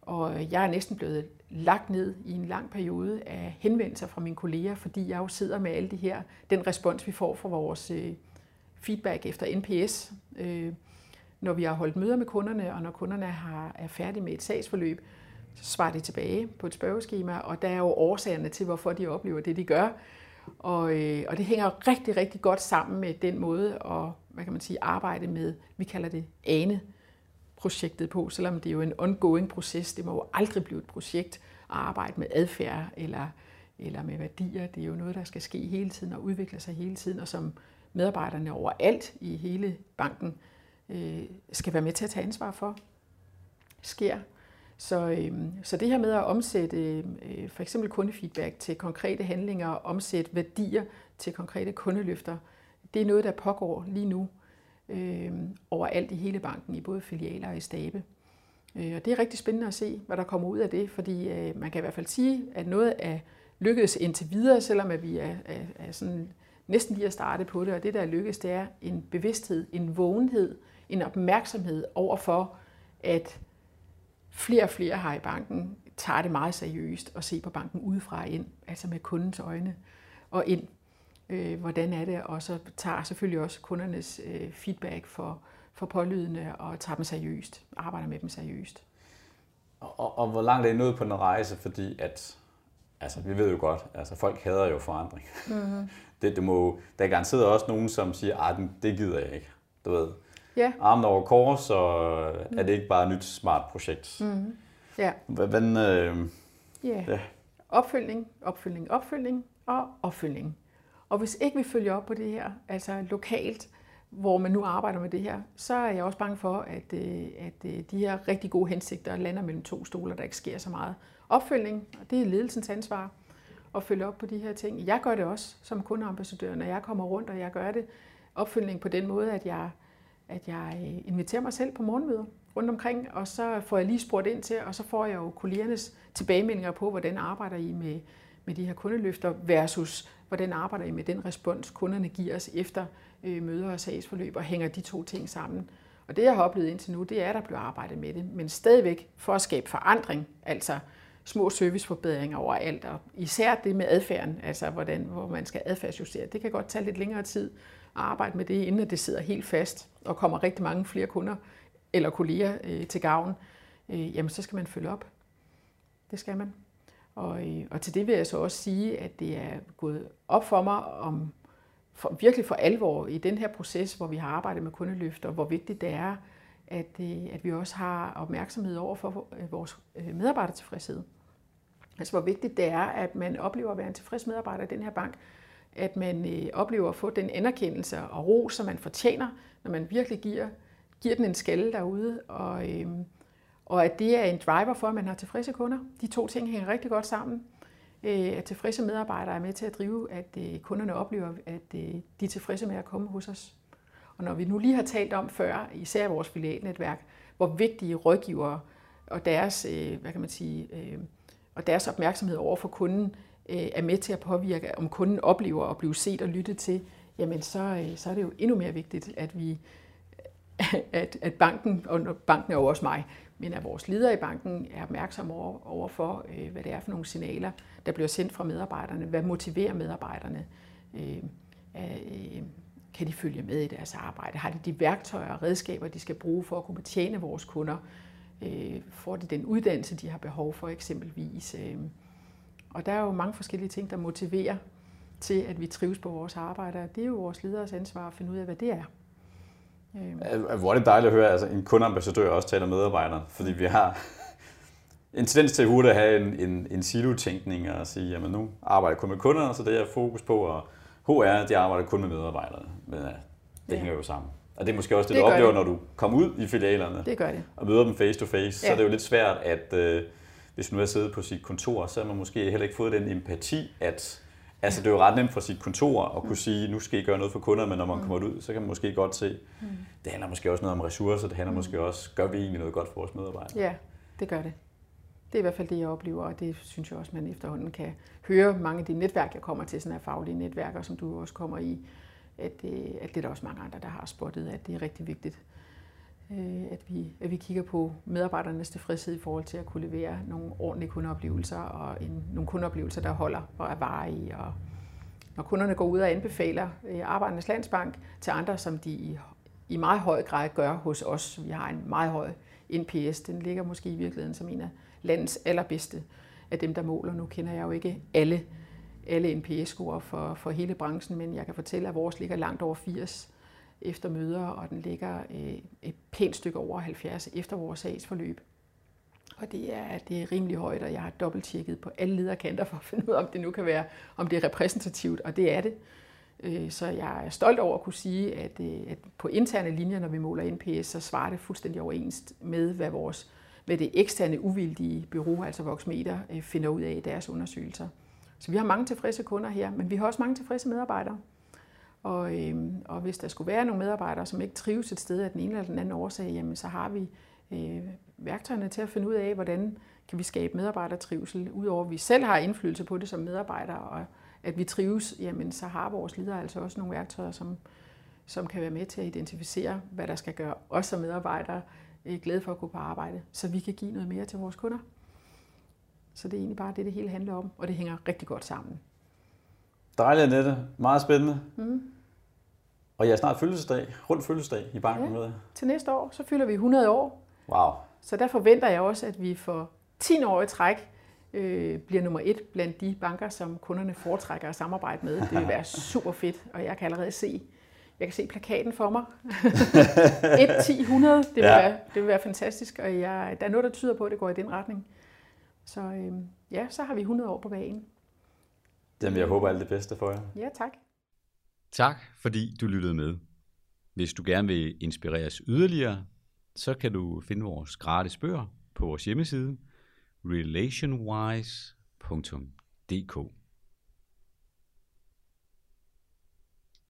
Og jeg er næsten blevet lagt ned i en lang periode af henvendelser fra mine kolleger, fordi jeg jo sidder med alle de her, den respons, vi får fra vores øh, feedback efter NPS, øh, når vi har holdt møder med kunderne, og når kunderne har, er færdige med et sagsforløb, så svarer de tilbage på et spørgeskema, og der er jo årsagerne til, hvorfor de oplever det, de gør. Og, øh, og det hænger rigtig, rigtig godt sammen med den måde at hvad kan man sige, arbejde med, vi kalder det ANE, projektet på, selvom det er jo en ongoing proces. Det må jo aldrig blive et projekt at arbejde med adfærd eller, eller med værdier. Det er jo noget, der skal ske hele tiden og udvikle sig hele tiden, og som medarbejderne overalt i hele banken øh, skal være med til at tage ansvar for, sker. Så, øh, så det her med at omsætte øh, for eksempel kundefeedback til konkrete handlinger, og omsætte værdier til konkrete kundeløfter, det er noget, der pågår lige nu øh, overalt i hele banken, i både filialer og i stabe. Øh, og det er rigtig spændende at se, hvad der kommer ud af det, fordi øh, man kan i hvert fald sige, at noget er lykkedes indtil videre, selvom at vi er, er, er sådan næsten lige at starte på det, og det der er lykkedes, det er en bevidsthed, en vågenhed, en opmærksomhed over for, at flere og flere har i banken tager det meget seriøst og se på banken udefra og ind, altså med kundens øjne og ind. Øh, hvordan er det? Og så tager selvfølgelig også kundernes øh, feedback for, for pålydende og tager dem seriøst, arbejder med dem seriøst.
Og, og, og hvor langt er I nået på den rejse? Fordi at, altså vi ved jo godt, altså folk hader jo forandring. Mm-hmm. det, det må, der er garanteret også nogen, som siger, at det gider jeg ikke. Du ved, ja. armen over kors, så mm. er det ikke bare et nyt smart projekt. Mm. Ja. Hvordan, øh,
yeah. ja. Opfølgning, opfølgning, opfølgning. og opfølgning. Og hvis ikke vi følger op på det her, altså lokalt, hvor man nu arbejder med det her, så er jeg også bange for, at, øh, at øh, de her rigtig gode hensigter lander mellem to stoler, der ikke sker så meget. Opfølgning, og det er ledelsens ansvar at følge op på de her ting. Jeg gør det også som kundeambassadør, når jeg kommer rundt, og jeg gør det opfølgning på den måde, at jeg, at jeg øh, inviterer mig selv på morgenmøder rundt omkring, og så får jeg lige spurgt ind til, og så får jeg jo kollegernes tilbagemeldinger på, hvordan arbejder I med, med de her kundeløfter versus hvordan arbejder I med den respons, kunderne giver os efter øh, møder og sagsforløb, og hænger de to ting sammen. Og det, jeg har oplevet indtil nu, det er, at der bliver arbejdet med det, men stadigvæk for at skabe forandring, altså små serviceforbedringer overalt, og især det med adfærden, altså hvordan, hvor man skal adfærdsjustere. Det kan godt tage lidt længere tid at arbejde med det, inden det sidder helt fast og kommer rigtig mange flere kunder eller kolleger øh, til gavn. Øh, jamen, så skal man følge op. Det skal man. Og, øh, og til det vil jeg så også sige, at det er gået op for mig om for, virkelig for alvor i den her proces, hvor vi har arbejdet med kundeløfter, hvor vigtigt det er, at, øh, at vi også har opmærksomhed over for øh, vores medarbejdertilfredshed. Altså hvor vigtigt det er, at man oplever at være en tilfreds medarbejder i den her bank, at man øh, oplever at få den anerkendelse og ro, som man fortjener, når man virkelig giver, giver den en skalle derude, og, øh, og at det er en driver for, at man har tilfredse kunder. De to ting hænger rigtig godt sammen. Øh, at tilfredse medarbejdere er med til at drive, at øh, kunderne oplever, at øh, de er tilfredse med at komme hos os. Og når vi nu lige har talt om før, især vores filialnetværk, hvor vigtige rådgivere og deres, hvad kan man sige, og deres opmærksomhed over for kunden er med til at påvirke, om kunden oplever at blive set og lyttet til, jamen så, så er det jo endnu mere vigtigt, at vi at, at banken, og banken er jo også mig, men at vores ledere i banken er opmærksomme over, over for, øh, hvad det er for nogle signaler, der bliver sendt fra medarbejderne. Hvad motiverer medarbejderne? Øh, øh, kan de følge med i deres arbejde? Har de de værktøjer og redskaber, de skal bruge for at kunne betjene vores kunder? Øh, får de den uddannelse, de har behov for eksempelvis? Øh, og der er jo mange forskellige ting, der motiverer til, at vi trives på vores arbejde. Det er jo vores leders ansvar at finde ud af, hvad det er.
Øh. Hvor er det dejligt at høre, at altså, en kundeambassadør også taler medarbejdere, fordi vi har en tendens til hurtigt at have en, en, en silo-tænkning og sige, jamen nu arbejder jeg kun med kunderne, så det er fokus på, og HR, de arbejder kun med medarbejdere. Men ja, det ja. hænger jo sammen. Og det er måske også det, det du oplever, det. når du kommer ud i filialerne
det gør det.
og møder dem face to face. Ja. Så er det jo lidt svært, at øh, hvis nu er siddet på sit kontor, så har man måske heller ikke fået den empati, at Altså det er jo ret nemt fra sit kontor at kunne mm. sige, nu skal I gøre noget for kunder, men når man mm. kommer ud, så kan man måske godt se, mm. det handler måske også noget om ressourcer, det handler måske også, gør vi egentlig noget godt for vores medarbejdere?
Ja, det gør det. Det er i hvert fald det, jeg oplever, og det synes jeg også, man efterhånden kan høre mange af de netværk, jeg kommer til, sådan her faglige netværker, som du også kommer i, at, det, at det er der også mange andre, der har spottet, at det er rigtig vigtigt, øh, Øh, at vi, at vi kigger på medarbejdernes tilfredshed i forhold til at kunne levere nogle ordentlige kundeoplevelser og en, nogle kundeoplevelser, der holder og er varige. Og når kunderne går ud og anbefaler øh, Arbejdernes Landsbank til andre, som de i, i meget høj grad gør hos os. Vi har en meget høj NPS. Den ligger måske i virkeligheden som en af landets allerbedste af dem, der måler. Nu kender jeg jo ikke alle, alle NPS-score for, for hele branchen, men jeg kan fortælle, at vores ligger langt over 80 efter møder, og den ligger øh, et pænt stykke over 70 efter vores sagsforløb. Og det er, det er rimelig højt, og jeg har dobbelttjekket på alle lederkanter for at finde ud af, om det nu kan være, om det er repræsentativt, og det er det. Øh, så jeg er stolt over at kunne sige, at, øh, at på interne linjer, når vi måler NPS, så svarer det fuldstændig overens med, hvad, vores, hvad det eksterne uvildige bureau, altså Voxmeter, finder ud af i deres undersøgelser. Så vi har mange tilfredse kunder her, men vi har også mange tilfredse medarbejdere. Og, øh, og hvis der skulle være nogle medarbejdere, som ikke trives et sted af den ene eller den anden årsag, jamen, så har vi øh, værktøjerne til at finde ud af, hvordan kan vi skabe medarbejdertrivsel, udover at vi selv har indflydelse på det som medarbejdere, og at vi trives, jamen så har vores ledere altså også nogle værktøjer, som, som kan være med til at identificere, hvad der skal gøre os som medarbejdere øh, glade for at gå på arbejde, så vi kan give noget mere til vores kunder. Så det er egentlig bare det, det hele handler om, og det hænger rigtig godt sammen.
Dejligt, Annette. Meget spændende. Mm. Og jeg er snart fødselsdag, rundt fødselsdag i banken
ja,
med.
Til næste år, så fylder vi 100 år.
Wow.
Så der forventer jeg også, at vi for 10 år i træk øh, bliver nummer et blandt de banker, som kunderne foretrækker at samarbejde med. Det vil være super fedt, og jeg kan allerede se, jeg kan se plakaten for mig. 1, 10, 100, det vil, ja. være, det vil være fantastisk, og jeg, der er noget, der tyder på, at det går i den retning. Så øh, ja, så har vi 100 år på banen Jamen, jeg håber alt det bedste for jer.
Ja, tak.
Tak, fordi du lyttede med. Hvis du gerne vil inspireres yderligere, så kan du finde vores gratis bøger på vores hjemmeside relationwise.dk.